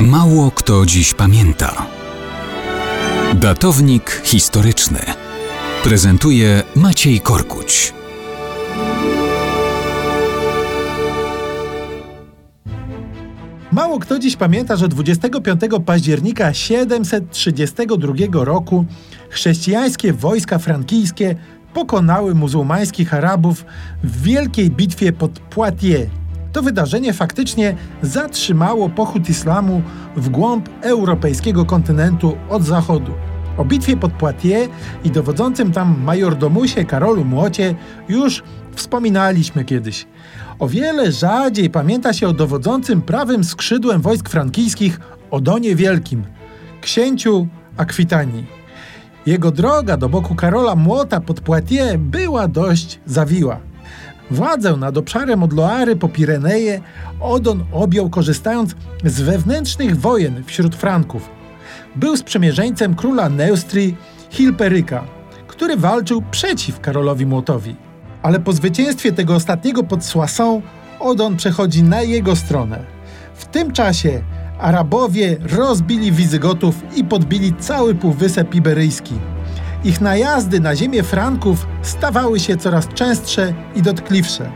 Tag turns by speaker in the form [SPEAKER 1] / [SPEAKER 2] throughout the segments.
[SPEAKER 1] Mało kto dziś pamięta. Datownik historyczny prezentuje Maciej Korkuć.
[SPEAKER 2] Mało kto dziś pamięta, że 25 października 732 roku chrześcijańskie wojska frankijskie pokonały muzułmańskich Arabów w wielkiej bitwie pod Poitiers. To wydarzenie faktycznie zatrzymało pochód islamu w głąb europejskiego kontynentu od zachodu. O bitwie pod Poitiers i dowodzącym tam majordomusie Karolu Młocie już wspominaliśmy kiedyś. O wiele rzadziej pamięta się o dowodzącym prawym skrzydłem wojsk frankijskich Odonie Wielkim, księciu Akwitanii. Jego droga do boku Karola Młota pod Poitiers była dość zawiła. Władzę nad obszarem od Loary po Pireneje Odon objął korzystając z wewnętrznych wojen wśród Franków. Był sprzymierzeńcem króla Neustrii Hilperyka, który walczył przeciw Karolowi Młotowi. Ale po zwycięstwie tego ostatniego pod Soissons Odon przechodzi na jego stronę. W tym czasie Arabowie rozbili Wizygotów i podbili cały Półwysep Iberyjski. Ich najazdy na ziemię Franków stawały się coraz częstsze i dotkliwsze.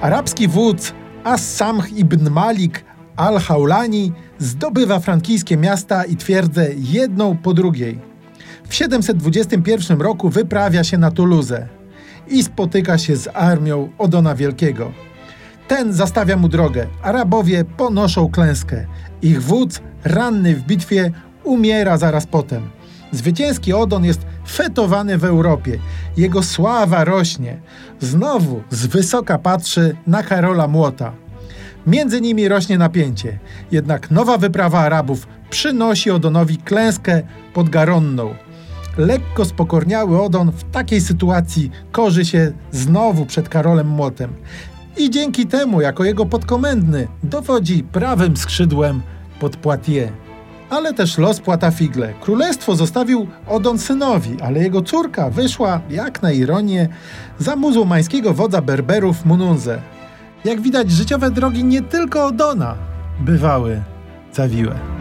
[SPEAKER 2] Arabski wódz As-Samh ibn Malik al-Haulani zdobywa frankijskie miasta i twierdze jedną po drugiej. W 721 roku wyprawia się na Toulouse i spotyka się z armią Odona Wielkiego. Ten zastawia mu drogę. Arabowie ponoszą klęskę. Ich wódz, ranny w bitwie, umiera zaraz potem. Zwycięski Odon jest fetowany w Europie. Jego sława rośnie. Znowu z wysoka patrzy na Karola Młota. Między nimi rośnie napięcie. Jednak nowa wyprawa Arabów przynosi Odonowi klęskę pod Garonną. Lekko spokorniały Odon w takiej sytuacji korzy się znowu przed Karolem Młotem. I dzięki temu, jako jego podkomendny, dowodzi prawym skrzydłem pod Poitiers ale też los płata figle. Królestwo zostawił Odon synowi, ale jego córka wyszła, jak na ironię, za muzułmańskiego wodza Berberów Mununze. Jak widać, życiowe drogi nie tylko Odona bywały zawiłe.